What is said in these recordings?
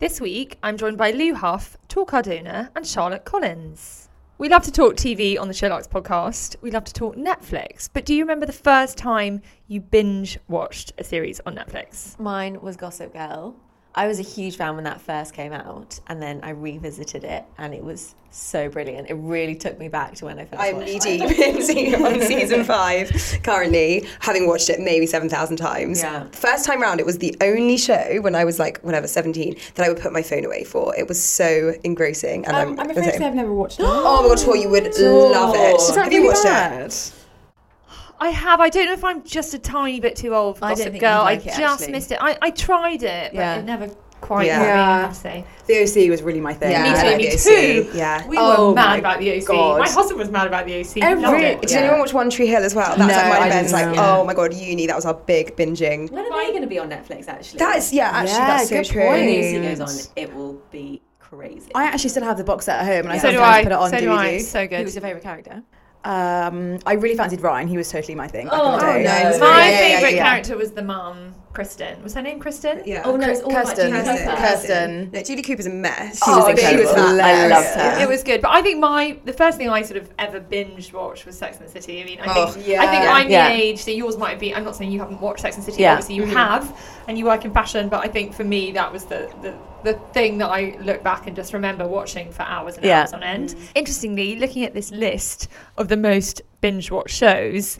This week, I'm joined by Lou Huff, Tor Cardona, and Charlotte Collins. We love to talk TV on the SheerLuxe podcast. We love to talk Netflix. But do you remember the first time you binge watched a series on Netflix? Mine was Gossip Girl. I was a huge fan when that first came out, and then I revisited it, and it was so brilliant. It really took me back to when I first I'm watched knee it. deep in se- on season five currently, having watched it maybe 7,000 times. Yeah. First time round, it was the only show when I was like, whatever, 17, that I would put my phone away for. It was so engrossing. And Um, I'm afraid to say I've never watched it. Oh my god, Tor, you would love it. Is that Have you watched bad? it? I have. I don't know if I'm just a tiny bit too old for I don't Gossip think Girl. like I it, just actually. missed it. I, I tried it, but Yeah. it never quite Yeah. got I Yeah. say. The OC was really my thing. Yeah, Me too, like me the too. Yeah. We Oh were mad about the OC. God. My husband was mad about the OC. Every- loved it. Did anyone watch One Tree Hill as well? That's No, like I my events. didn't Like, know. oh my god, uni. That was our big binging. When are they going to be on Netflix, actually? That is, yeah, actually, Yeah, that's so good true. When the point. OC goes on, it will be crazy. I actually still have the box set at home, and I So do sometimes I. put it on so do DVD. I. So Who good. was your favourite character? Um, I really fancied Ryan. He was totally my thing. back Oh, in the day. no, My Yeah, yeah, yeah, favourite yeah. character was the mum, Kristen. Was her name Kristen? Yeah. Oh, no, it's all about Kirsten. Julie Kirsten. Cooper. Kirsten. No, Julie Cooper's a mess. She was Oh, incredible. I hilarious. loved her. It was good, but I think my the first thing I sort of ever binge watched was Sex and the City. I mean, I Oh, think yeah. I think I'm Yeah. the age that yours might be. I'm not saying you haven't watched Sex and the City. Yeah. Obviously, you have, and you work in fashion. But I think for me, that was the the, the thing that I look back and just remember watching for hours and Yeah. hours on end. Interestingly, looking at this list of the most binge watched shows,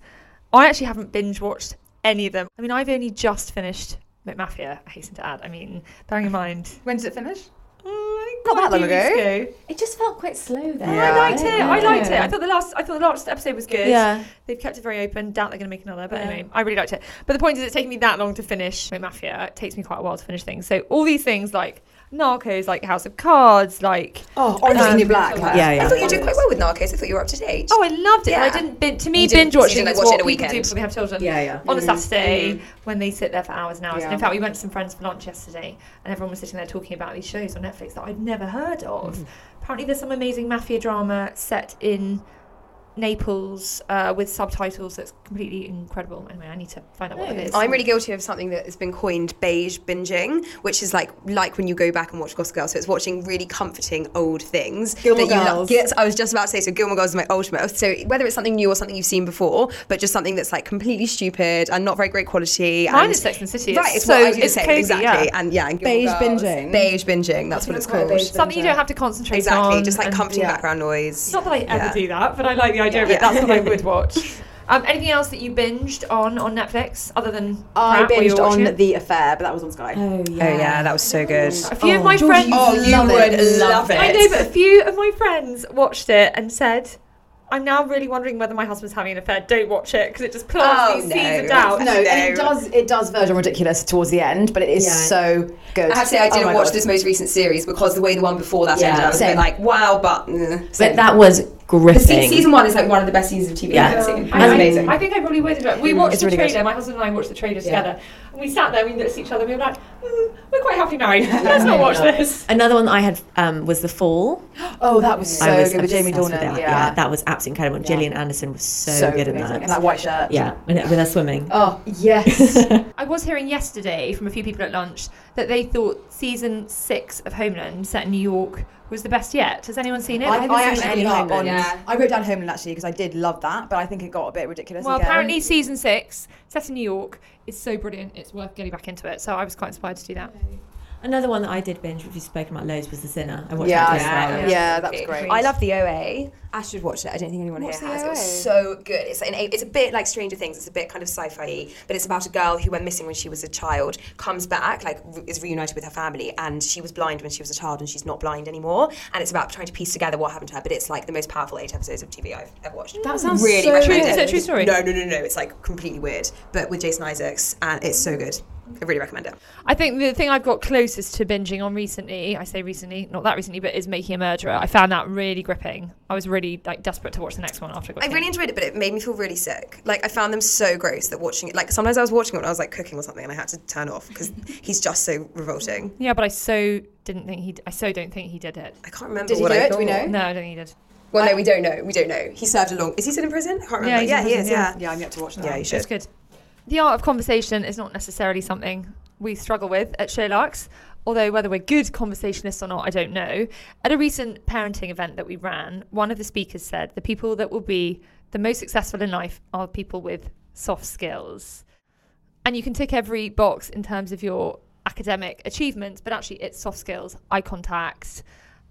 I actually haven't binge watched any of them. I mean, I've only just finished McMafia. I hasten to add. I mean, bearing in mind. When did it finish? Mm, I Not that long few weeks ago. It just felt quite slow there. I liked it. I liked it. I thought the last. I thought the last episode was good. Yeah. They've kept it very open. Doubt they're going to make another. But Yeah. anyway, I really liked it. But the point is, it's taken me that long to finish Mafia. It takes me quite a while to finish things. So all these things like Narcos, like House of Cards, like Oh, Orange is the New um, Black. Yeah, yeah. I thought you did quite well with Narcos. I thought you were up to date. oh, I loved it. But I didn't. Bin- to me, You didn't- binge watching like, is watch it what in a people do weekend? before they have children. Yeah, yeah. On a mm. Saturday mm. when they sit there for hours and hours. And in fact, we went to some friends for lunch yesterday, and everyone was sitting there talking about these shows on Netflix that I'd never heard of. Mm. Apparently, there's some amazing mafia drama set in Naples uh, with subtitles that's completely incredible. Anyway, I need to find out what it is. I'm really guilty of something that has been coined beige binging, which is like like when you go back and watch Gossip Girl. So it's watching really comforting old things Gilmore that you love. Girls. Yes, I was just about to say. So Gilmore Girls is my ultimate. So whether it's something new or something you've seen before, but just something that's like completely stupid and not very great quality. Mine and, is Sex and the City. Right, It's it's what so- I was gonna it's say cozy, exactly. yeah. And yeah, and Gilmore Beige Girls. binging. Beige binging. That's what it's called. beige Something you don't have to concentrate Exactly, on. just like and- comforting yeah. background noise. Not that I ever Yeah. do that, but I like the idea of it. Yeah. That's what I would watch. Um, anything else that you binged on on Netflix other than I crap while you binged were watching on it? The Affair, but that was on Sky. Oh, Oh yeah, that was so good. A few of my friends. Oh, you love would it. love it. I know, but a few of my friends watched it and said, "I'm now really wondering whether my husband's having an affair. Don't watch it because it just plants Oh, these no. seeds of doubt." No, and it does it does verge on ridiculous towards the end, but it is Yeah. so good. I have to say, I Oh didn't my watch God. this most recent series because the way the one before that Yeah, ended, I was a same. bit like, wow, but. eh. But that was The se- season one is like one of the best seasons of TV Yeah. I've ever seen. It's I, I- amazing. I think I probably would. enjoy. We watched It's the really good. trailer. My husband and I watched the trailer together, and we sat there. We looked at each other. We were like, mm, "We're quite happily married. Let's not watch this." Another one I had um, was The Fall. Oh, that was so I was good with Jamie obsessed with Dornan. it. Yeah. that was absolutely incredible. Gillian Anderson was so, good in amazing. that. And that white shirt. Yeah, and it- with her swimming. Oh yes. I was hearing yesterday from a few people at lunch that they thought season six of Homeland, set in New York, was the best yet. Has anyone seen it? I, haven't I seen actually any put up on. Homeland. I wrote down Homeland actually because I did love that, but I think it got a bit ridiculous. well, again. apparently season six, set in New York, is so brilliant. It's worth getting back into it. So I was quite inspired to do that. Another one that I did binge, which we've spoken about loads, was The Sinner. I watched Yeah, that yeah, as well. yeah, that was great. I love the OA. Ash should watch it. I don't think anyone What's here the has. It was so good. It's an, it's a bit like Stranger Things. It's a bit kind of sci-fi, but it's about a girl who went missing when she was a child, comes back, like is reunited with her family, and she was blind when she was a child, and she's not blind anymore. And it's about trying to piece together what happened to her. But it's like the most powerful eight episodes of TV I've ever watched. That sounds really so recommend Is it. it a true story? No, no, no, no. It's like completely weird, but with Jason Isaacs, and it's so good. I really recommend it. I think the thing I've got closest to binging on recently, I say recently, not that recently, but is Making a Murderer. I found that really gripping. I was really like desperate to watch the next one after I got I really enjoyed it, but it made me feel really sick. Like I found them so gross that watching it. Like sometimes I was watching it when I was like cooking or something, and I had to turn off because he's just so revolting. Yeah, but I so didn't think he. I so don't think he did it. I can't remember. Did he what do I it? Do we know? No, I don't think he did. Well, no, we don't know. We don't know. He served a long. Is he still in prison? I can't remember. he's Yeah, in he is. yeah. Yeah. Yeah, I'm yet to watch that. Yeah, you should. It's good. The art of conversation is not necessarily something we struggle with at SheerLuxe, although whether we're good conversationalists or not, I don't know. At a recent parenting event that we ran, one of the speakers said the people that will be the most successful in life are people with soft skills. And you can tick every box in terms of your academic achievements, but actually it's soft skills, eye contact,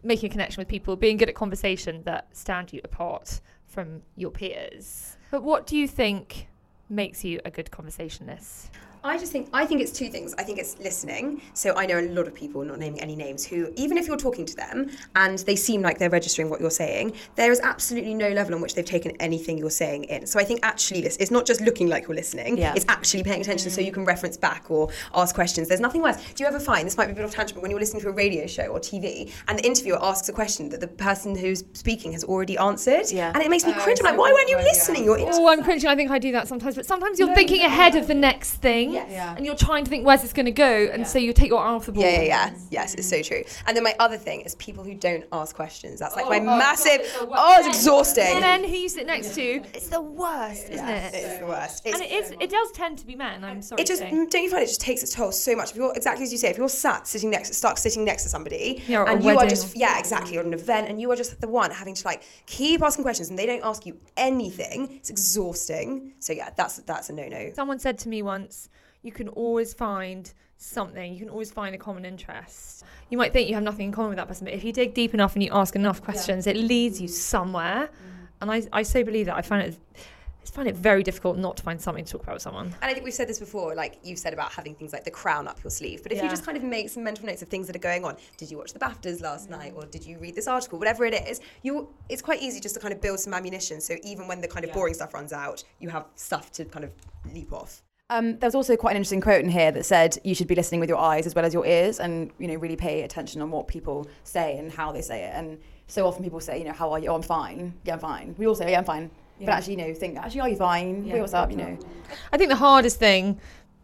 making a connection with people, being good at conversation that stand you apart from your peers. But what do you think makes you a good conversationalist? I just think I think it's two things. I think it's listening. So I know a lot of people, not naming any names, who even if you're talking to them and they seem like they're registering what you're saying, there is absolutely no level on which they've taken anything you're saying in. So I think actually this it's not just looking like you're listening. Yeah. It's actually paying attention so you can reference back or ask questions. There's nothing worse. Do you ever find this might be a bit of tangent, but when you're listening to a radio show or TV and the interviewer asks a question that the person who's speaking has already answered, Yeah. and it makes me oh, cringe. I'm like, why weren't you listening? You're Oh, I'm cringing. I think I do that sometimes, but sometimes you're thinking ahead of the next thing, Yeah. and you're trying to think where's this going to go, and so you take your eye off the ball. Yeah, yeah, yeah. Yes, it's so true. And then my other thing is people who don't ask questions. That's like my massive. Oh, it's exhausting. And then who you sit next to, it's the worst, isn't it? It's the worst. It's, And it is. It does tend to be men. I'm sorry. it just to say. Mm, don't you find it just takes its toll so much. If you're exactly as you say, if you're sat sitting next, stuck sitting next to somebody, Yeah, or and you are wedding just yeah, exactly, or an event, and you are just the one having to like keep asking questions, and they don't ask you anything. It's exhausting. So yeah, that's that's a no no. Someone said to me once, you can always find something. You can always find a common interest. You might think you have nothing in common with that person, but if you dig deep enough and you ask enough questions, it leads you somewhere. Mm. And I, I so believe that. I find it, I find it very difficult not to find something to talk about with someone. And I think we've said this before, like you've said about having things like the crown up your sleeve. But if you just kind of make some mental notes of things that are going on, did you watch the BAFTAs last mm. night, or did you read this article, whatever it is, you it's quite easy just to kind of build some ammunition. So even when the kind of boring stuff runs out, you have stuff to kind of leap off. Um, there was also quite an interesting quote in here that said you should be listening with your eyes as well as your ears, and you know really pay attention on what people say and how they say it. And so often people say, you know, how are you? Oh, I'm fine. Yeah, I'm fine. We all say, yeah, I'm fine. But actually, you know, think, actually, are you fine? Wait, what's up? You know. I think the hardest thing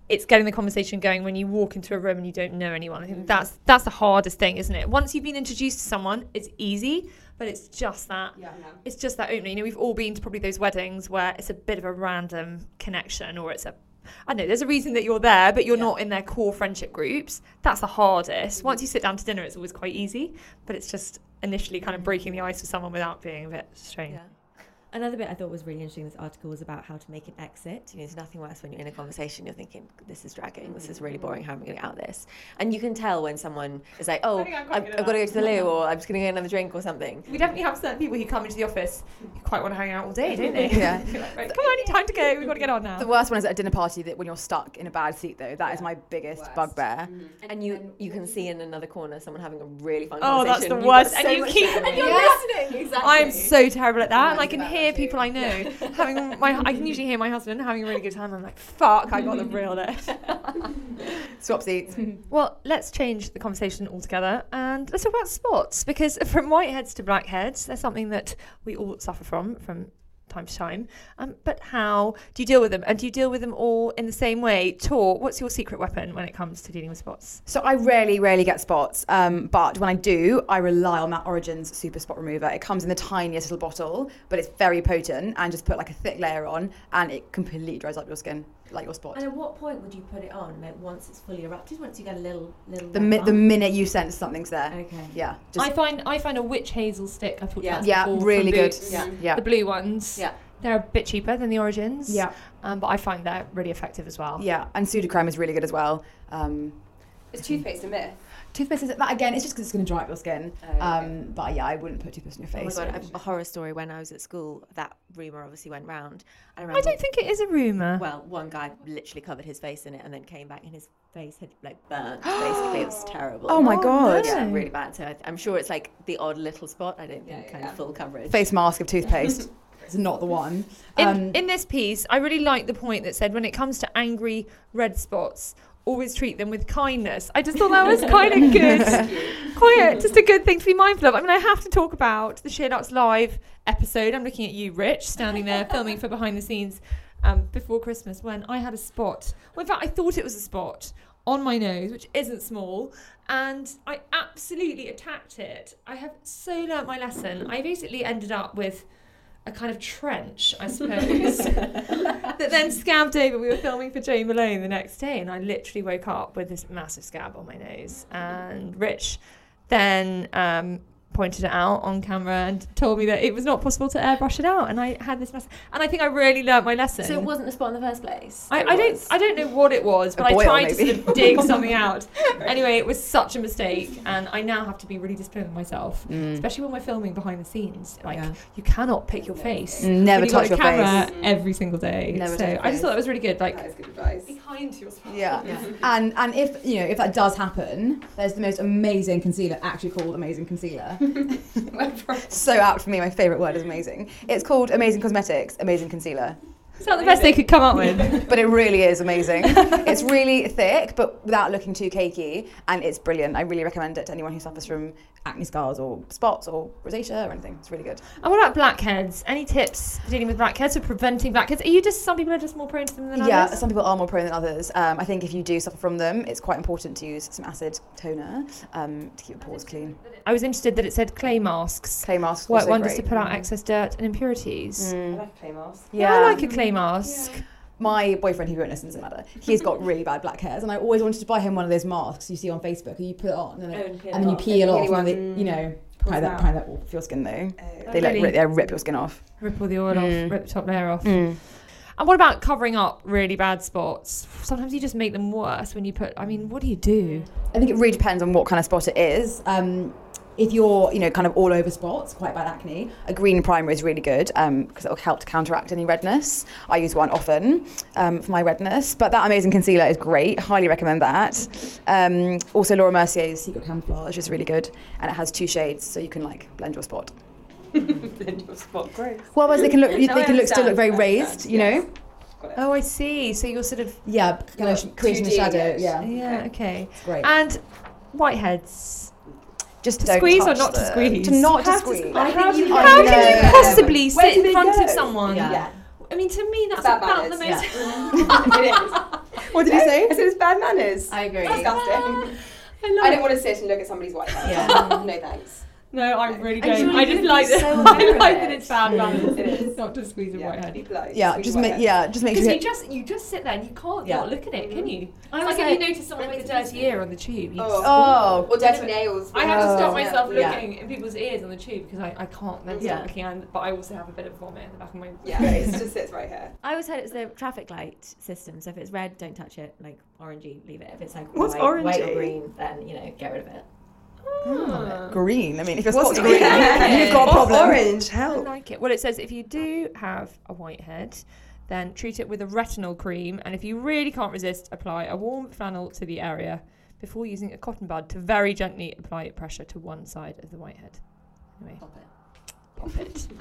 it's getting the conversation going when you walk into a room and you don't know anyone. I think that's that's the hardest thing, isn't it? Once you've been introduced to someone, it's easy, but it's just that Yeah. it's just that opening. You know, we've all been to probably those weddings where it's a bit of a random connection or it's a I don't know, there's a reason that you're there, but you're not in their core friendship groups. That's the hardest. Once you sit down to dinner, it's always quite easy, but it's just initially kind of breaking the ice with someone without being a bit strange. Another bit I thought was really interesting. This article was about how to make an exit. You know, there's nothing worse when you're in a conversation, you're thinking, this is dragging, this is really boring, how am I going to get out of this? And you can tell when someone is like, oh, I'm quite I've, I've got to go to the loo, or I'm just going to get another drink or something. We definitely have certain people who come into the office who quite want to hang out all day, don't they? Yeah. Like, right, come on, it's time to go. We've got to get on now. The worst one is at a dinner party that when you're stuck in a bad seat, though. That is my biggest bugbear. Mm-hmm. And you you can see in another corner someone having a really fun Oh, that's the You've worst. got And so you keep- and you're listening. Exactly. I'm so terrible at that, and I can hear people I know having my. I can usually hear my husband having a really good time. I'm like, fuck, I got the real. Swap seats. Hmm. Well, let's change the conversation altogether and let's talk about spots because from whiteheads to blackheads, there's something that we all suffer from from time to time. Um, but how do you deal with them? And do you deal with them all in the same way? Tor, what's your secret weapon when it comes to dealing with spots? So I rarely, rarely get spots, um, but when I do, I rely on that Origins Super Spot Remover. It comes in the tiniest little bottle, but it's very potent, and just put like a thick layer on, and it completely dries up your skin, like your spot. And at what point would you put it on? Like once it's fully erupted, once you get a little little. The red mi- the minute you sense something's there, Okay. yeah, just I find I find a witch hazel stick. I've talked Yeah. about yeah, before, really good. Boots. Yeah, yeah, The blue ones. Yeah. They're a bit cheaper than the Origins. yeah, Um, but I find they're really effective as well. yeah. And Sudocrem is really good as well. Um, Is toothpaste a myth? Toothpaste is that again. It's just because it's going to dry up your skin. okay. Um, but yeah, I wouldn't put toothpaste on your Oh my face. god, a horror story when I was at school. That rumor obviously went round. And I, I don't think it is a rumour. Well, one guy literally covered his face in it and then came back and his face had like burnt. Basically, it was terrible. Oh my god. Yeah, really bad. So I, I'm sure it's like the odd little spot. I don't think kind of full coverage. Face mask of toothpaste. it's not the one. In, Um, in this piece, I really like the point that said when it comes to angry red spots, always treat them with kindness. I just thought that was kind of good. Quite just a good thing to be mindful of. I mean, I have to talk about the Sheer Arts Live episode. I'm looking at you, Rich, standing there filming for behind the scenes um, before Christmas when I had a spot. Well, in fact, I thought it was a spot on my nose, which isn't small, and I absolutely attacked it. I have so learnt my lesson. I basically ended up with a kind of trench, I suppose, that then scabbed over. We were filming for Jane Malone the next day, and I literally woke up with this massive scab on my nose. And Rich then um, pointed it out on camera and told me that it was not possible to airbrush it out, and I had this mess. And I think I really learnt my lesson. So it wasn't a spot in the first place. I, I don't I don't know what it was, but I boil, tried to sort of dig something out. Anyway, it was such a mistake, and I now have to be really disciplined with myself, mm. especially when we're filming behind the scenes. Like Yeah. you cannot pick your face. Mm, never you've touch your camera face. every single day. Never so touch I just thought that was really good. Like That is good advice. be kind to yourself. Yeah. And and if you know if that does happen, there's the most amazing concealer, actually called Amazing Concealer. so apt for me. My favourite word is amazing. It's called Amazing Cosmetics Amazing Concealer, Is not the best they could come up with? but it really is amazing. it's really thick, but without looking too cakey, and it's brilliant. I really recommend it to anyone who suffers from acne scars or spots or rosacea or anything. It's really good. And what about blackheads? Any tips for dealing with blackheads or preventing blackheads? Are you just some people are just more prone to them than Yeah, others? Yeah, some people are more prone than others. Um, I think if you do suffer from them, it's quite important to use some acid toner um, to keep your pores clean. I was interested that it said clay masks. Clay masks. Work also wonders great. to pull out excess dirt and impurities. Mm. like a clay mask. Yeah, I like a clay mask. My boyfriend, he won't listen, doesn't matter. He's got really bad black hairs, and I always wanted to buy him one of those masks you see on Facebook, and you put it on, and, it, Oh, and and then you peel And off, the and they, you know, Pulls pry that, out. pry that off your skin though. Oh. They like Really? rip, they rip your skin off. Rip all the oil Mm. off, rip the top layer off. And what about covering up really bad spots? Sometimes you just make them worse when you put. I mean, what do you do? I think it really depends on what kind of spot it is. Um, if you're, you know, kind of all over spots, quite bad acne, a green primer is really good because it will help to counteract any redness. I use one often um, for my redness, but that amazing concealer is great. Highly recommend that. Um, also, Laura Mercier's Secret Camouflage is really good, and it has two shades, so you can like blend your spot. Blend your spot. Great. Well, otherwise they can look, they No, I can look still look very raised, you know. Oh, I see. So you're sort of. Yeah, kind of creating a shadow. it. Yeah, Yeah. Okay. it's great. And whiteheads. Just To don't squeeze or touch not to squeeze? To not to Have to squeeze. squeeze. I think you I How know. can you possibly Where sit in front go? of someone? Yeah. I mean, to me, that's Bad about the most. it is. What did you say? I said it's bad manners. I agree. Disgusting. I I don't want to sit and look at somebody's white. Yeah. no thanks. No, I really don't. you're I just like that. so I like of that it. it's bad manners. It is. Not to squeeze a Yeah, whitehead. be polite. Yeah, just make yeah, just make Because you just you just sit there and you can't Yeah. not look at it, can you? I It's like if you notice someone with a dirty ear on the tube. You Oh. Oh, Or dirty nails. I have to Oh. stop myself Yeah. looking in people's ears on the tube because I, I can't then Yeah. stop looking and but I also have a bit of vomit in the back of my Yeah, it just sits right here. I always heard it's the traffic light system. So if it's red, don't touch it. Like orangey, leave it. If it's like What's white, white or green, then you know get rid of it. Ah. green. I mean, if your What's spot's green? green, Yeah. you've got a What's problem. Orange, I help. like it. Well, it says if you do have a whitehead, then treat it with a retinol cream, and if you really can't resist, apply a warm flannel to the area before using a cotton bud to very gently apply pressure to one side of the whitehead. Anyway, pop it. Pop it.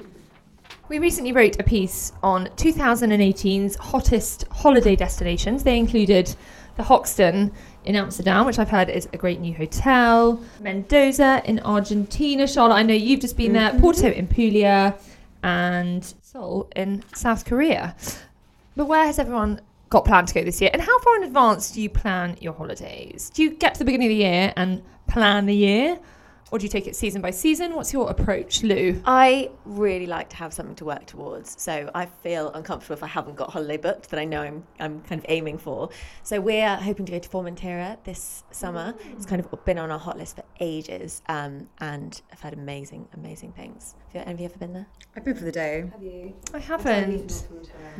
We recently wrote a piece on 2018's hottest holiday destinations. They included the Hoxton in Amsterdam, which I've heard is a great new hotel, Mendoza in Argentina. Charlotte, I know you've just been there, mm-hmm. Porto in Puglia, and Seoul in South Korea. But where has everyone got planned to go this year? And how far in advance do you plan your holidays? Do you get to the beginning of the year and plan the year? Or do you take it season by season? What's your approach, Lou? I really like to have something to work towards. So I feel uncomfortable if I haven't got holiday booked that I know I'm, I'm kind of aiming for. So we're hoping to go to Formentera this summer. It's kind of been on our hot list for ages um, and I've had amazing, amazing things. Have you, have you ever been there? I've been for the day. Have you? I haven't.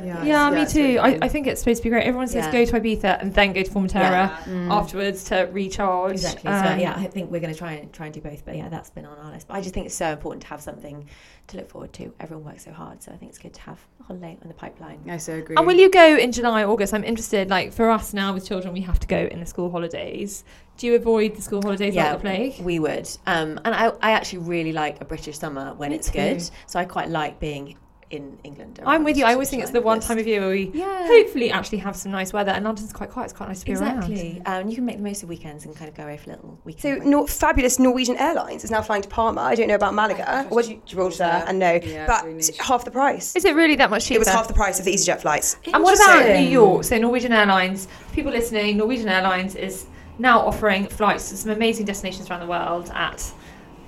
Yeah, Yeah, me too. really I. I think it's supposed to be great. Everyone says Yeah. go to Ibiza and then go to Formentera Yeah. Mm. afterwards to recharge. Exactly. Um, so yeah, I think we're going to try and try and do both. But yeah, that's been on our list. But I just think it's so important to have something to look forward to. Everyone works so hard, so I think it's good to have a holiday on the pipeline. I so agree. And will you go in July, August? I'm interested. Like for us now with children, we have to go in the school holidays. Do you avoid the school holidays like the plague? we would. Um, and I, I actually really like a British summer when Me it's too. good. So I quite like being in England. I'm with you. I always think it's the one time of year where we Yeah. hopefully actually have some nice weather. And London's quite quiet. It's quite nice to be around. Exactly. Um, you can make the most of weekends and kind of go away for a little So weekend. break. Nor- fabulous Norwegian Airlines is now flying to Parma. I don't know about Malaga or Gibraltar, and no, Yeah, but really half the price. Is it really that much cheaper? It was half the price of the EasyJet flights. And what about New York? So Norwegian Airlines, people listening, Norwegian Airlines is now offering flights to some amazing destinations around the world at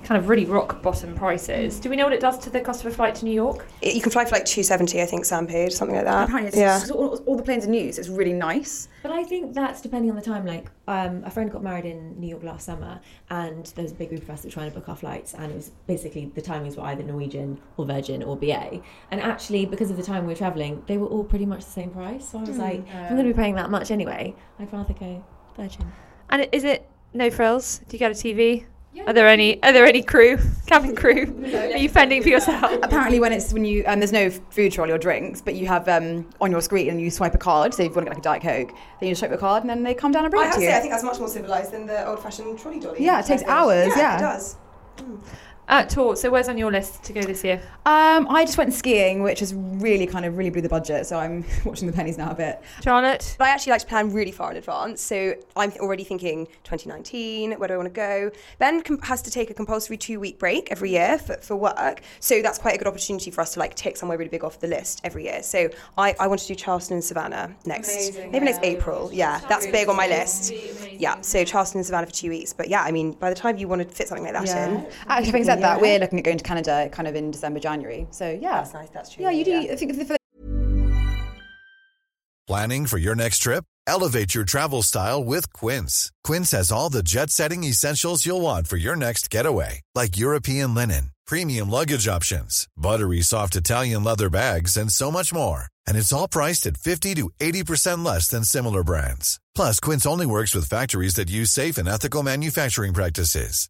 kind of really rock bottom prices. Do we know what it does to the cost of a flight to New York? It- you can fly for like 270, I think Sam something like that. Apparently, it's, yeah. all, all the planes are new, so it's really nice. But I think that's depending on the time. Like, um, a friend got married in New York last summer, and there was a big group of us that were trying to book our flights, and it was basically the timings were either Norwegian or Virgin or BA. And actually, because of the time we were traveling, they were all pretty much the same price. So I was like, if I'm going to be paying that much anyway, I'd rather go Virgin. And is it no frills? Do you get a TV? Are there any? Are there any crew, cabin crew? Are you fending for yourself? Apparently, when it's when you um, there's no food trolley or drinks, but you have um, on your screen and you swipe a card. So if you want to get like a diet coke, then you just swipe a card and then they come down and bring I it have to to you. say, I think that's much more civilised than the old-fashioned trolley dolly. Yeah, it takes hours, yeah. it does. Uh, Tor. So where's on your list to go this year? Um, I just went skiing, which has really kind of really blew the budget. So I'm watching the pennies now a bit. Charlotte. But I actually like to plan really far in advance. So I'm already thinking 2019, where do I want to go? Ben com- has to take a compulsory two week break every year for, for work. So that's quite a good opportunity for us to like take somewhere really big off the list every year. So I, I want to do Charleston and Savannah next, maybe next April. Yeah, that's big on my list. Yeah, so Charleston and Savannah for two weeks. But yeah, I mean, by the time you want to fit something like that in, Actually, having said that, we're looking at going to Canada kind of in December, January. So yeah, that's nice. That's true. yeah, you do. I think for Planning for your next trip? Elevate your travel style with Quince. Quince has all the jet setting essentials you'll want for your next getaway, like European linen, premium luggage options, buttery soft Italian leather bags, and so much more. And it's all priced at 50 to 80% less than similar brands. Plus, Quince only works with factories that use safe and ethical manufacturing practices.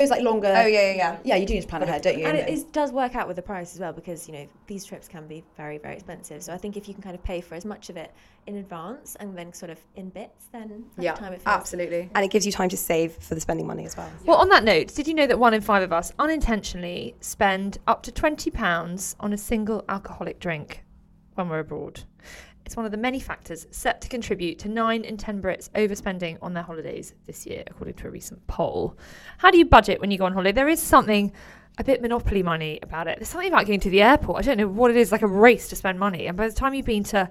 It's like longer. Oh, yeah, yeah, yeah. Yeah, you do need to plan ahead, don't you? And it is, does work out with the price as well because you know these trips can be very very expensive. So I think if you can kind of pay for as much of it in advance and then sort of in bits, then yeah, the time it feels absolutely. And it gives you time to save for the spending money as well. Well, on that note, did you know that one in five of us unintentionally spend up to £20 on a single alcoholic drink when we're abroad? It's one of the many factors set to contribute to 9 in 10 Brits overspending on their holidays this year, according to a recent poll. How do you budget when you go on holiday? There is something a bit monopoly money about it. There's something about going to the airport. I don't know what it is, like a race to spend money. And by the time you've been to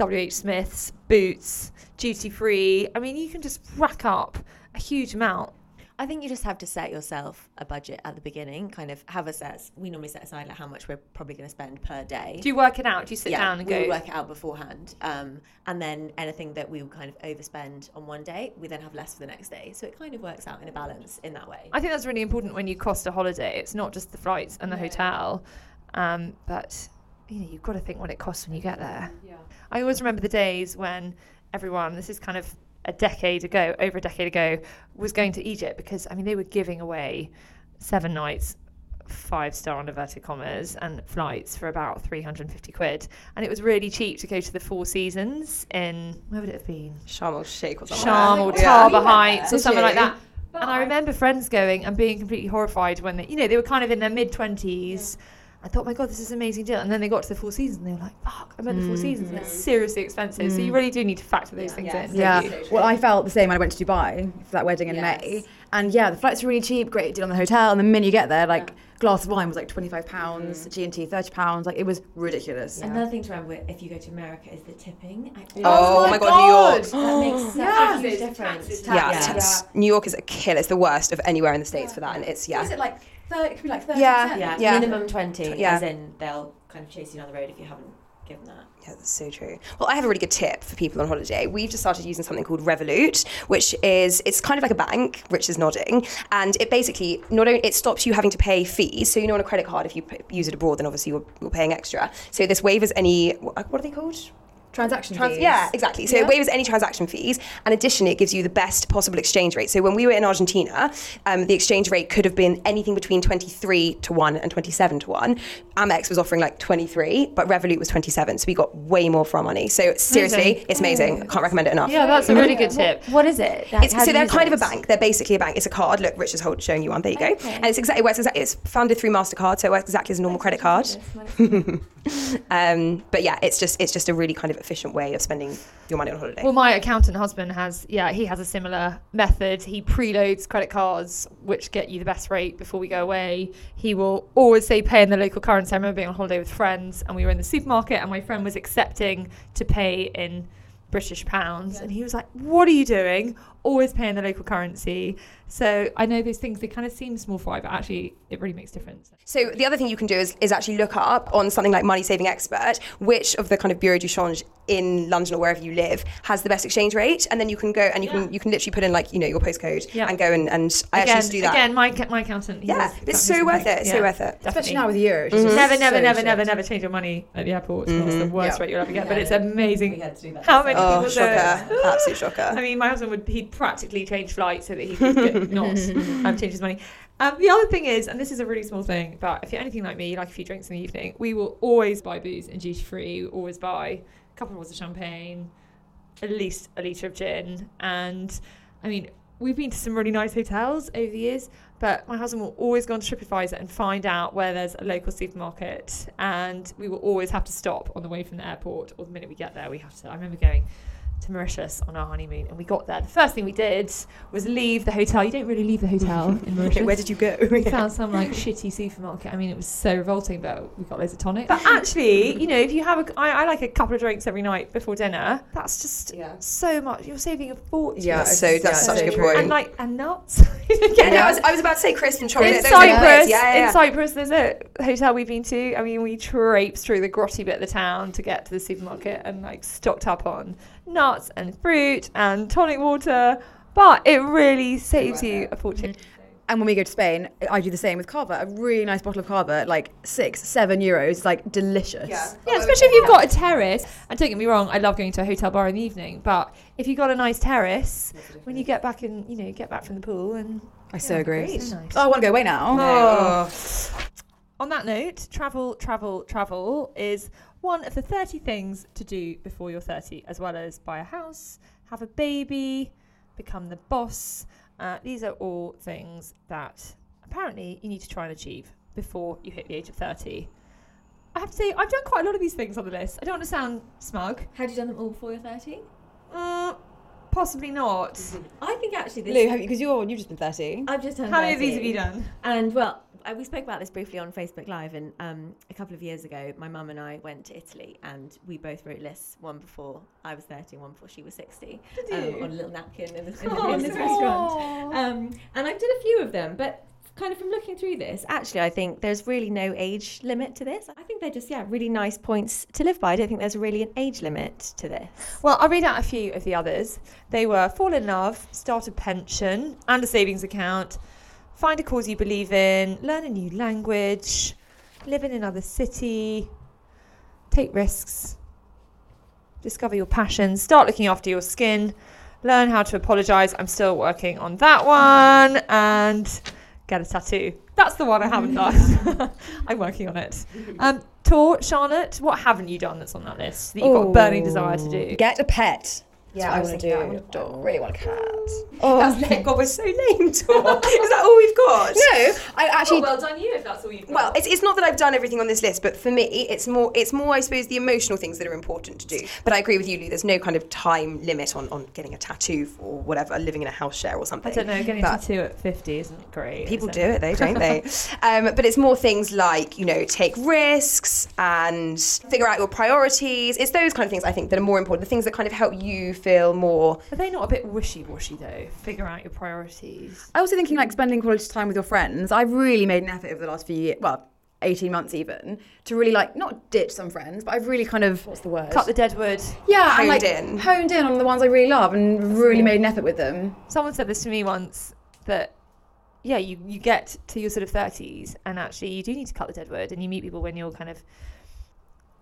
WH Smith's, Boots, duty free, I mean, you can just rack up a huge amount. I think you just have to set yourself a budget at the beginning. Kind of have a set. We normally set aside like how much we're probably going to spend per day. Do you work it out? Do you sit yeah, down and we go? work it out beforehand, um, and then anything that we would kind of overspend on one day, we then have less for the next day. So it kind of works out in a balance in that way. I think that's really important when you cost a holiday. It's not just the flights and the hotel, um, but you know you've got to think what it costs when you get there. Yeah. I always remember the days when everyone. This is kind of a decade ago, over a decade ago, was going to Egypt because I mean they were giving away seven nights five star on inverted commas and flights for about 350 quid. And it was really cheap to go to the Four Seasons in, where would it have been? Sharm el Sheikh or something. Sharm or Yeah. Taba Heights or something like that. And I remember friends going and being completely horrified when they, you know, they were kind of in their mid 20s. I thought, oh my God, this is an amazing deal. And then they got to the Four Seasons and they were like, fuck, I meant the Four Seasons. And it's seriously expensive. So you mm. really do need to factor those things in. Yeah. Well, I felt the same when I went to Dubai for that wedding in May. And yeah, the flights were really cheap, great deal on the hotel. And the minute you get there, like, glass of wine was like £25, pounds, mm. G&T £30. Like, it was ridiculous. Another thing to remember if you go to America is the tipping. I- Oh, oh my god, New York. That makes such a huge difference. Yeah, Yeah. it's- New York is a killer It's the worst of anywhere in the states for that, and it's yeah. Is it like 30, it could be like 30 Yeah. Yeah, Yeah. minimum 20, Yeah. as in they'll kind of chase you down the road if you haven't given that. Yeah, that's so true. Well, I have a really good tip for people on holiday. We've just started using something called Revolut, which is it's kind of like a bank. Rich is nodding, and it basically not only it stops you having to pay fees. So you know, on a credit card, if you p- use it abroad, then obviously you're, you're paying extra. So this waivers any what, what are they called? Transaction Trans- fees. yeah, exactly. So it waivers any transaction fees, and additionally, it gives you the best possible exchange rate. So when we were in Argentina, um, the exchange rate could have been anything between 23 to 1 and 27 to 1. Amex was offering like 23, but Revolut was 27. So we got way more for our money. So seriously, Amazing. it's amazing. I can't recommend it enough. Yeah, that's a really good tip. What is it? It's, so they're kind of a bank. They're basically a bank. It's a card. Look, Rich is hold, showing you one. There you go. And it's exactly it works exactly. It's funded through Mastercard, so it works exactly as a normal credit card. um, but yeah, it's just it's just a really kind of efficient way of spending your money on holiday. Well, my accountant husband has, yeah, he has a similar method. He preloads credit cards, which get you the best rate before we go away. He will always say pay in the local currency. I remember being on holiday with friends, and we were in the supermarket, and my friend was accepting to pay in British pounds, and he was like, "What are you doing? Always pay in the local currency." So I know those things they kind of seem small fry, but actually it really makes a difference. So the other thing you can do is, is actually look up on something like Money Saving Expert which of the kind of bureau du change in London or wherever you live has the best exchange rate, and then you can go and you can you can literally put in like you know your postcode Yeah. and go and, and I again, actually do that. again, my my accountant. Yeah, it's so was worth it, yeah, so worth it. definitely. Especially now with euros. it's just mm-hmm. Never, never, so never, shit. never, never change your money at the airport. It's mm-hmm. the worst Yeah. rate you'll ever get, but it's amazing. had to do that How many Oh, people do it? shocker! Absolute shocker. I mean, my husband would he'd practically change flights so that he could get, not um, change his money. Um, the other thing is, and this is a really small thing, but if you're anything like me, you like a few drinks in the evening, we will always buy booze in duty free. We always buy a couple of bottles of champagne, at least a litre of gin, and I mean, we've been to some really nice hotels over the years. But my husband will always go on TripAdvisor and find out where there's a local supermarket, and we will always have to stop on the way from the airport, or the minute we get there, we have to. I remember going to Mauritius on our honeymoon, and we got there. The first thing we did was leave the hotel. You don't really leave the hotel in Mauritius. Where did you go? We found some like shitty supermarket. I mean, it was so revolting, but we got loads of tonic. But actually, you know, if you have a, I, I like a couple of drinks every night before dinner. That's just yeah. so much. You're saving a fortune. Yeah, it's- so that's yeah, such a good point. and like and nuts. yeah, no, I was, I was about to say crisp and chocolate. in those Cyprus, bits. Yeah, yeah, yeah. in Cyprus, there's a hotel we've been to. I mean, we traipsed through the grotty bit of the town to get to the supermarket and like stocked up on nuts and fruit and tonic water. But it really saves you a fortune. Mm-hmm. And when we go to Spain, I do the same with Cava. A really nice bottle of Cava, like six, seven euros, like delicious. Yeah. Yeah, especially if you've got a terrace. And don't get me wrong, I love going to a hotel bar in the evening. But if you've got a nice terrace, when you get back in, you know, get back from the pool and I so agree. great. Nice. Oh, I want to go away now. Oh. On that note, travel, travel, travel is one of the 30 things to do before you're 30, as well as buy a house, have a baby, become the boss. Uh, these are all things that apparently you need to try and achieve before you hit the age of 30. I have to say, I've done quite a lot of these things on the list. I don't want to sound smug. Had you done them all before you're 30? Uh, possibly not. I think actually this. Lou, have you? Because you're you've just been thirty. I've just turned How many of 30. these have you done? And well, I, we spoke about this briefly on Facebook Live, and um, a couple of years ago, my mum and I went to Italy, and we both wrote lists. One before I was thirty, and one before she was sixty, um, on a little napkin in, this- in, Oh, in this restaurant. Um, and I did a few of them, but kind of from looking through this, actually, I think there's really no age limit to this. I think they're just yeah, really nice points to live by. I don't think there's really an age limit to this. Well, I'll read out a few of the others. They were fall in love, start a pension and a savings account, find a cause you believe in, learn a new language, live in another city, take risks, discover your passions, start looking after your skin, learn how to apologize. I'm still working on that one. And get a tattoo. That's the one I haven't done. I'm working on it. Um, Tor, Charlotte, what haven't you done that's on that list that you've got a burning desire to do? Get a pet. Yeah, That's I I want to do. that. I want a dog. really want a cat. Oh, That's like, God, we're so lame, Tor. Is that all we've got? No, I actually. well done you if that's all you've got. Well, it's, it's not that I've done everything on this list, but for me, it's more it's more I suppose the emotional things that are important to do. But I agree with you, Lou. There's no kind of time limit on, on getting a tattoo or whatever, living in a house share or something. I don't know, getting But- a tattoo at 50 isn't great. People is do it, though, don't they? um, but it's more things like, you know, take risks and figure out your priorities. It's those kind of things I think that are more important. The things that kind of help you feel more. Are they not a bit wishy-washy though? Figure out your priorities. I was also thinking like spending quality time with your friends. I've really made an effort over the last few years, well, 18 months even, to really like not ditch some friends, but I've really kind of what's the word? Cut the dead wood. yeah, honed and, like, in. honed in on the ones I really love and really made an effort with them. Someone said this to me once that yeah, you, you get to your sort of 30s and actually you do need to cut the dead wood and you meet people when you're kind of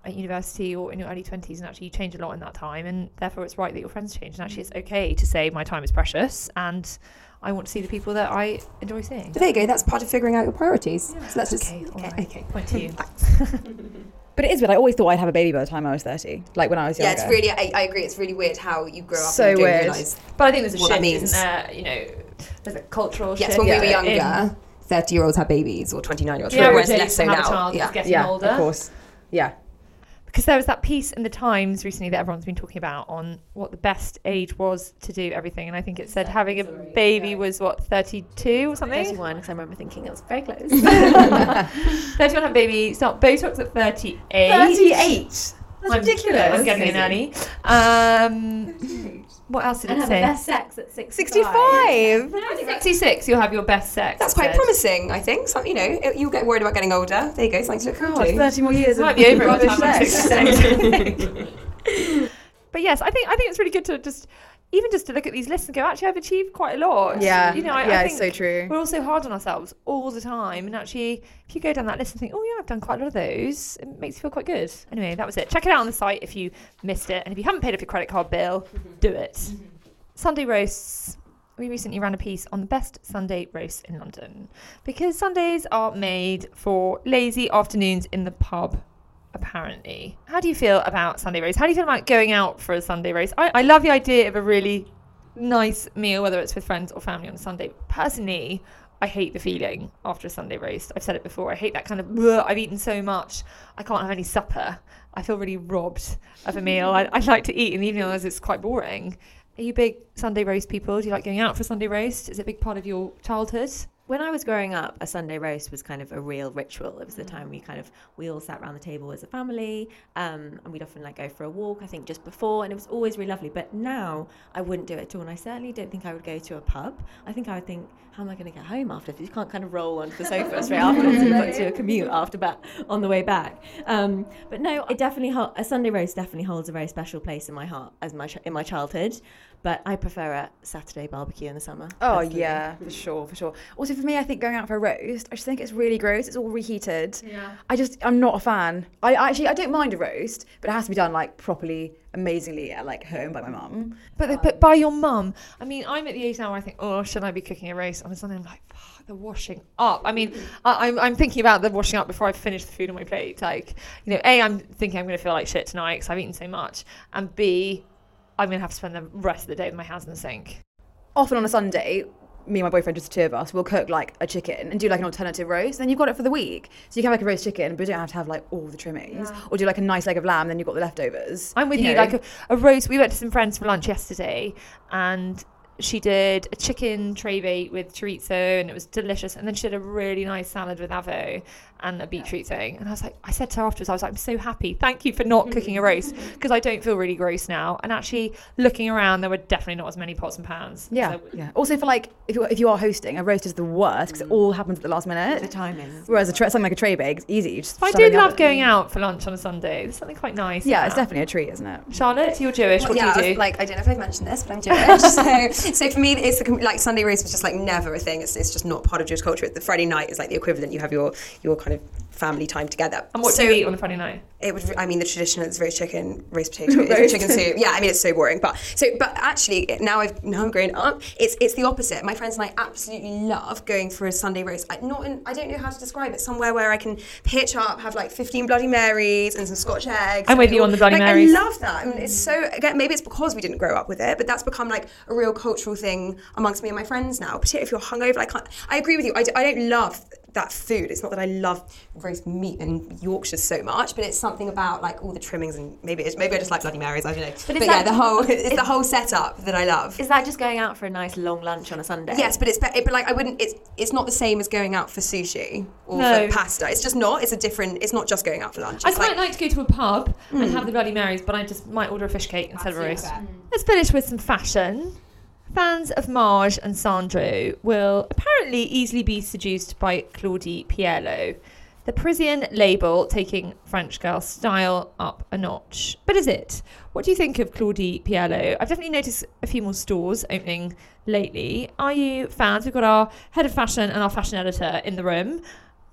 at university or in your early 20s and actually you change a lot in that time and therefore it's right that your friends change and actually it's mm. okay to say my time is precious and I want to see the people that I enjoy seeing. But there you go, that's part of figuring out your priorities. So that's just. Okay, all okay, right. okay. Point to you. But it is weird. I always thought I'd have a baby by the time I was 30, like when I was younger. Yeah, it's really, I, I agree, it's really weird how you grow up So and you don't weird. realise. But I think there's a What that shift, means. isn't there? You know, there's a cultural Yes, shift. when we were younger, 30 year olds had babies or 29 year olds, the average whereas age less so now. a child yeah. is getting yeah, older. of course. Yeah. Because there was that piece in the Times recently that everyone's been talking about on what the best age was to do everything, and I think it said having a baby was what 32 or something. 31, because I remember thinking it was very close. 31 have a baby. Start Botox at 38. 38. That's I'm, ridiculous. I'm getting in early. Um, what else did and it have the say? best sex at 65. 65. 66, you'll have your best sex. That's quite said. promising, I think. So, you know, you'll get worried about getting older. There you go, something to look forward to. 30 more years It of might be over by the time I'm sex. 66. but yes, I think I think it's really good to just even just to look at these lists and go, actually, I've achieved quite a lot. Yeah, you know, I, yeah, I it's so true. We're all so hard on ourselves all the time, and actually, if you go down that list and think, oh yeah, I've done quite a lot of those, it makes you feel quite good. Anyway, that was it. Check it out on the site if you missed it, and if you haven't paid off your credit card bill, do it. Sunday roasts. We recently ran a piece on the best Sunday roasts in London because Sundays are made for lazy afternoons in the pub. Apparently, how do you feel about Sunday roast? How do you feel about going out for a Sunday roast? I, I love the idea of a really nice meal, whether it's with friends or family on a Sunday. Personally, I hate the feeling after a Sunday roast. I've said it before. I hate that kind of. "Ugh, I've eaten so much, I can't have any supper. I feel really robbed of a meal. I, I like to eat in the evening, otherwise it's quite boring. Are you big Sunday roast people? Do you like going out for Sunday roast? Is it a big part of your childhood? When I was growing up, a Sunday roast was kind of a real ritual. It was the time we kind of we all sat around the table as a family, um, and we'd often like go for a walk. I think just before, and it was always really lovely. But now I wouldn't do it at all, and I certainly don't think I would go to a pub. I think I would think, how am I going to get home after this? You can't kind of roll onto the sofa straight afterwards. and You've got to a commute after back on the way back. Um, but no, it definitely a Sunday roast definitely holds a very special place in my heart as my in my childhood. But I prefer a Saturday barbecue in the summer. Oh personally. yeah, for sure, for sure. Also for me, I think going out for a roast, I just think it's really gross. It's all reheated. Yeah. I just, I'm not a fan. I actually, I don't mind a roast, but it has to be done like properly, amazingly at like home by my mum. But but by your mum. I mean, I'm at the age now where I think, oh, should I be cooking a roast on a Sunday? I'm like, "Fuck, the washing up. I mean, I, I'm I'm thinking about the washing up before I finish the food on my plate. Like, you know, a, I'm thinking I'm going to feel like shit tonight because I've eaten so much, and b, I'm going to have to spend the rest of the day with my hands in the sink. Often on a Sunday, me and my boyfriend, just the two of us, will cook like a chicken and do like an alternative roast. Then you've got it for the week. So you can have like a roast chicken, but you don't have to have like all the trimmings. Or do like a nice leg of lamb, then you've got the leftovers. I'm with you. know? Like a, a roast. We went to some friends for lunch yesterday, and she did a chicken tray bake with chorizo, and it was delicious. And then she did a really nice salad with avo and a beetroot thing. And I was like, I said to her afterwards, I was like, I'm so happy. Thank you for not cooking a mm-hmm. roast because I don't feel really gross now. And actually, looking around, there were definitely not as many pots and pans. yeah, So- yeah. Also for like, if you, if you are hosting, a roast is the worst because it mm. all happens at the last minute. The timing. Whereas a tra- something like a tray bake is easy. You just I shove it in do love oven. going out for lunch on a Sunday. There's something quite nice. Yeah, it's that. definitely a treat, isn't it? Charlotte, you're Jewish. What yeah, do you was do? like I don't know if I've mentioned this, but I'm Jewish. so, so for me, it's the, like Sunday roast was just like never a thing. It's, it's just not part of Jewish culture. The Friday night is like the equivalent. You have your your kind kind of family time together. And what so do you eat on a Friday night? it would. I mean, the traditional is roast chicken, roast potato, it's chicken soup. Yeah, I mean, it's so boring. But so, but actually, now I've now I'm grown up. It's it's the opposite. My friends and I absolutely love going for a Sunday roast. I, not in, I don't know how to describe it. Somewhere where I can pitch up, have like 15 Bloody Marys and some Scotch eggs. I'm with you on the Bloody like, Marys. I love that. I mean, it's so again. Maybe it's because we didn't grow up with it, but that's become like a real cultural thing amongst me and my friends now. Particularly if you're hungover. I, I agree with you. I, I don't love that food. It's not that I love roast meat and Yorkshire so much, but it's something about like all the trimmings and maybe it's, maybe I just like Bloody Marys. I don't know. But, is yeah, the whole it's the whole setup that I love. Is that just going out for a nice long lunch on a Sunday? Yes, but it's but like I wouldn't. It's it's not the same as going out for sushi or No. for pasta. It's just not. It's a different. It's not just going out for lunch. I It's quite like, like to go to a pub and Mm. have the Bloody Marys, but I just might order a fish cake instead of a roast. Let's finish with some fashion. Fans of Maje and Sandro will apparently easily be seduced by Claudie Pierlot, the Parisian label taking French girl style up a notch. But is it? What do you think of Claudie Pierlot? I've definitely noticed a few more stores opening lately. Are you fans? We've got our head of fashion and our fashion editor in the room.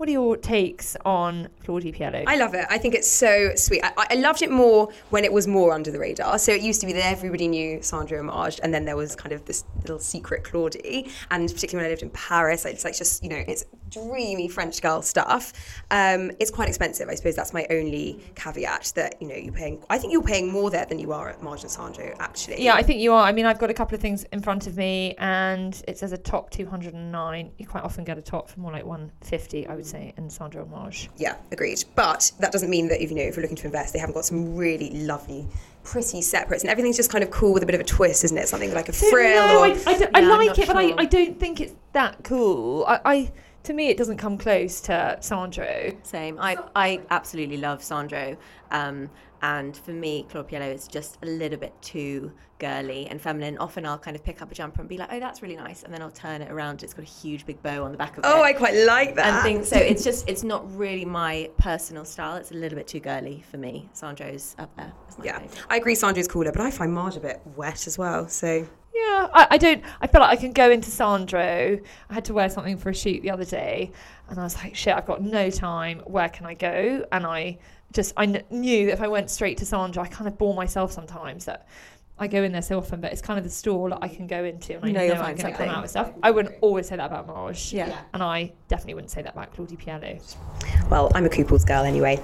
What are your takes on Claudie Pierlot? I love it. I think it's so sweet. I, I loved it more when it was more under the radar. So it used to be that everybody knew Sandro and Maje, and then there was kind of this little secret Claudie. And particularly when I lived in Paris, it's like just you know, it's dreamy French girl stuff. Um, it's quite expensive. I suppose that's my only caveat. That you know, you're paying. I think you're paying more there than you are at Maje and Sandro. Actually. Yeah, I think you are. I mean, I've got a couple of things in front of me, and it says a top 209. You quite often get a top for more like 150, I would say, in Sandro and Yeah, agreed. But that doesn't mean that if you know if you're looking to invest, they haven't got some really lovely, pretty separates, and everything's just kind of cool with a bit of a twist, isn't it? Something like a frill No, or I, I, don't- Yeah, I'm like not it, but I. I don't think it's that cool. I, I to me, it doesn't come close to Sandro. Same. I, I absolutely love Sandro. Um, and for me, Claudie Pierlot is just a little bit too girly and feminine. Often I'll kind of pick up a jumper and be like, oh, that's really nice. And then I'll turn it around. It's got a huge big bow on the back of oh, it. Oh, I quite like that. and things. So it's just, it's not really my personal style. It's a little bit too girly for me. Sandro's up there. Yeah, favourite. I agree. Sandro's cooler, but I find Maje a bit wet as well. So Yeah, I, I don't. I feel like I can go into Sandro. I had to wear something for a shoot the other day, and I was like, "Shit, I've got no time. Where can I go?" And I just I kn- knew that if I went straight to Sandro, I kind of bore myself sometimes. That I go in there so often, but it's kind of the store that I can go into, and I You know know, I'm going to come out with stuff. I wouldn't always say that about Maje. Yeah. and I definitely wouldn't say that about Claudie Pierlot. well, I'm a Kooples girl anyway.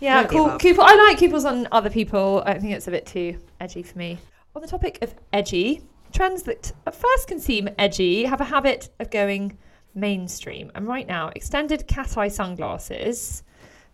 Yeah, None of cool. above. I like Kooples on other people. I think it's a bit too edgy for me. On the topic of edgy, trends that at first can seem edgy have a habit of going mainstream. And right now, extended cat eye sunglasses.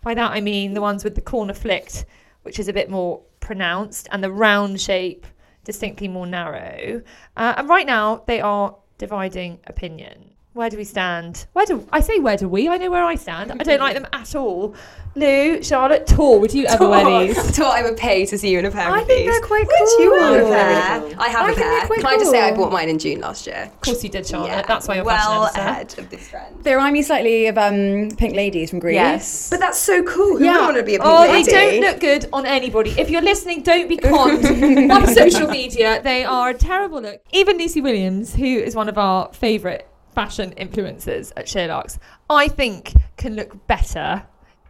By that I mean the ones with the corner flicked, which is a bit more pronounced, and the round shape distinctly more narrow. Uh, and right now, they are dividing opinion. Where do we stand? Where do I say? Where do we? I know where I stand. I don't like them at all. Lou, Charlotte, Tor, would you ever wear these? Thought I would pay to see you in a pair I of think these. they're quite Would you cool. want a They're pair? I have I a think pair. quite Can I just say I bought mine in June last year? Of course you did, Charlotte. Yeah, That's why you're well ahead of this trend. They remind me slightly of um, Pink Ladies from Grease. Yes. But that's so cool. Who Yeah. would want to be a pink Oh, they don't look good on anybody. If you're listening, don't be conned by social media. They are a terrible look. Even Lucy Williams, who is one of our favourite fashion influencers at SheerLuxe, I think can look better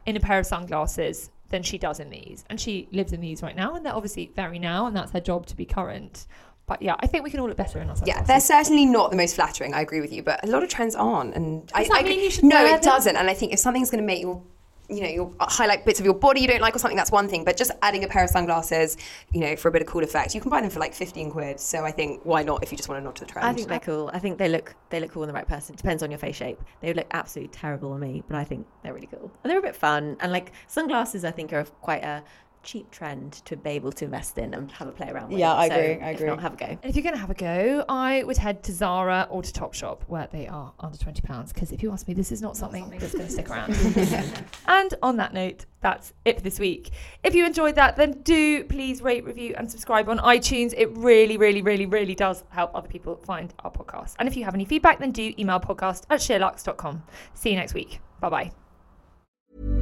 in a pair of sunglasses than she does in these. And she lives in these right now, and they're obviously very now, and that's her job to be current. But yeah, I think we can all look better in our Yeah, they're certainly not the most flattering. I agree with you, but a lot of trends aren't. And I, Does that I mean you should No, it them? doesn't. And I think if something's going to make your, you know, your uh, highlight bits of your body you don't like or something, that's one thing. But just adding a pair of sunglasses, you know, for a bit of cool effect, you can buy them for like fifteen quid. So I think why not if you just want to nod to the trend? I think they're cool. I think they look they look cool on the right person. It Depends on your face shape. They would look absolutely terrible on me, but I think they're really cool. And they're a bit fun. And like sunglasses, I think are quite a cheap trend to be able to invest in and have a play around with. Yeah, I So agree, I if agree. Not have a go. And if you're going to have a go, I would head to Zara or to Topshop, where they are under twenty pounds. Because if you ask me, this is not something that's going to stick around. and on that note, that's it for this week. If you enjoyed that, then do please rate, review, and subscribe on iTunes. It really, really, really, really does help other people find our podcast. And if you have any feedback, then do email podcast at sheerluxe.com. See you next week. Bye bye.